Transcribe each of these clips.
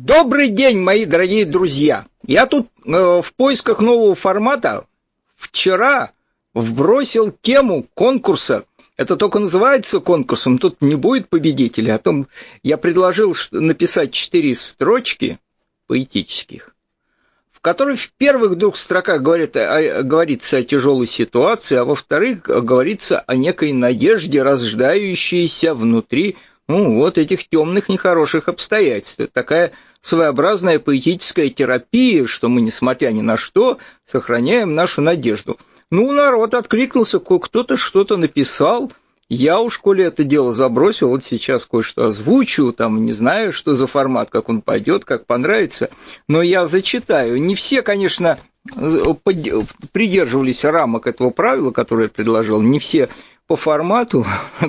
Добрый день, мои дорогие друзья! Я тут э, в поисках нового формата вчера вбросил тему конкурса. Это только называется конкурсом, тут не будет победителя. О том я предложил написать четыре строчки поэтических, в которых в первых двух строках говорит, о, говорится о тяжелой ситуации, а во вторых говорится о некой надежде, рождающейся внутри ну, вот этих темных нехороших обстоятельств. Это такая своеобразная поэтическая терапия, что мы, несмотря ни на что, сохраняем нашу надежду. Ну, народ откликнулся, кто-то что-то написал, я уж, коли это дело забросил, вот сейчас кое-что озвучу, там не знаю, что за формат, как он пойдет, как понравится, но я зачитаю. Не все, конечно, придерживались рамок этого правила, которое я предложил, не все по формату,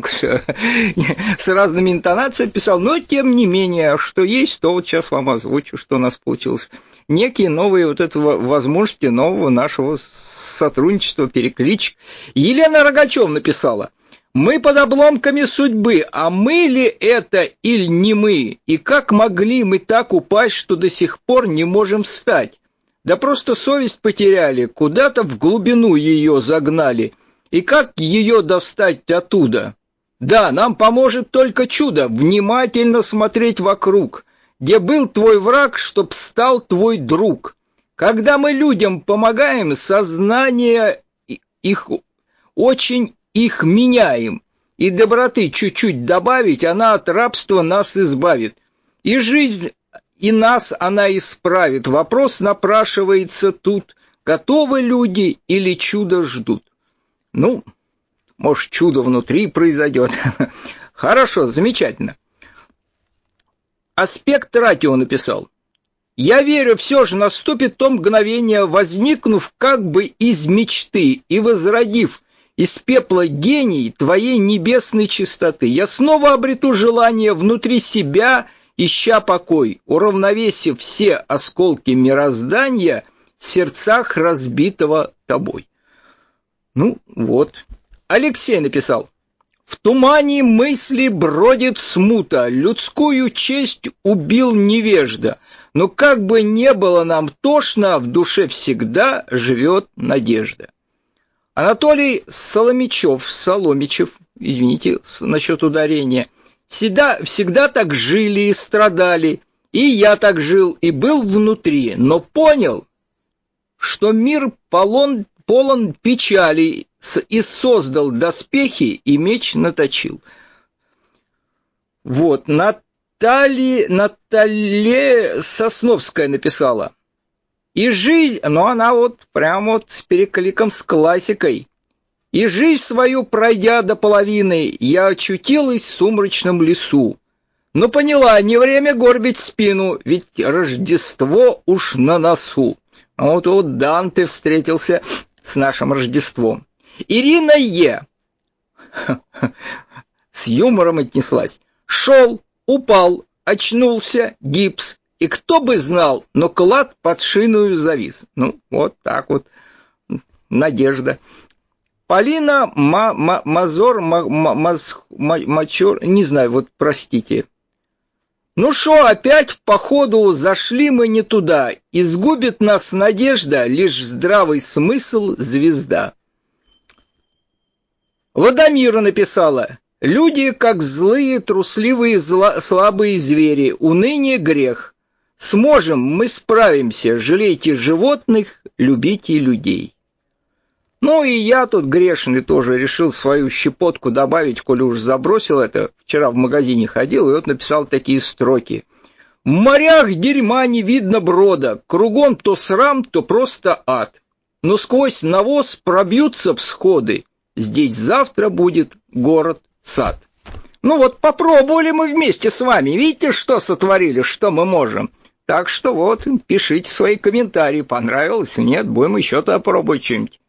с разными интонациями писал, но тем не менее, что есть, то вот сейчас вам озвучу, что у нас получилось. Некие новые вот это возможности нового нашего сотрудничества, переклич. Елена Рогачев написала, мы под обломками судьбы, а мы ли это или не мы? И как могли мы так упасть, что до сих пор не можем встать? Да просто совесть потеряли, куда-то в глубину ее загнали – и как ее достать оттуда? Да, нам поможет только чудо, внимательно смотреть вокруг, где был твой враг, чтоб стал твой друг. Когда мы людям помогаем, сознание их очень их меняем, и доброты чуть-чуть добавить, она от рабства нас избавит. И жизнь, и нас она исправит. Вопрос напрашивается тут, готовы люди или чудо ждут. Ну, может, чудо внутри произойдет. Хорошо, замечательно. Аспект ратио написал. Я верю, все же наступит то мгновение, возникнув как бы из мечты и возродив из пепла гений твоей небесной чистоты. Я снова обрету желание внутри себя, ища покой, уравновесив все осколки мироздания в сердцах разбитого тобой. Ну, вот. Алексей написал. В тумане мысли бродит смута, людскую честь убил невежда. Но как бы не было нам тошно, в душе всегда живет надежда. Анатолий Соломичев, Соломичев, извините насчет ударения, всегда, всегда так жили и страдали, и я так жил и был внутри, но понял, что мир полон полон печали, и создал доспехи, и меч наточил. Вот, Натали, Наталье Сосновская написала. И жизнь, но она вот прям вот с перекликом с классикой. И жизнь свою пройдя до половины, я очутилась в сумрачном лесу. Но поняла, не время горбить спину, ведь Рождество уж на носу. А вот вот Данте встретился с нашим Рождеством. Ирина Е. С юмором отнеслась. Шел, упал, очнулся, гипс. И кто бы знал, но клад под шиною завис. Ну, вот так вот. Надежда. Полина Ма -ма Мазор Ма -ма Маз Мачор, не знаю, вот простите. Ну что, опять в походу зашли мы не туда, и сгубит нас надежда, лишь здравый смысл звезда. Ладомира написала, люди как злые, трусливые, зла, слабые звери, уныние грех. Сможем, мы справимся, жалейте животных, любите людей. Ну и я тут грешный тоже решил свою щепотку добавить, коли уж забросил это. Вчера в магазине ходил и вот написал такие строки. В морях дерьма не видно брода, кругом то срам, то просто ад. Но сквозь навоз пробьются всходы, здесь завтра будет город-сад. Ну вот попробовали мы вместе с вами, видите, что сотворили, что мы можем. Так что вот, пишите свои комментарии, понравилось, нет, будем еще-то попробовать что-нибудь.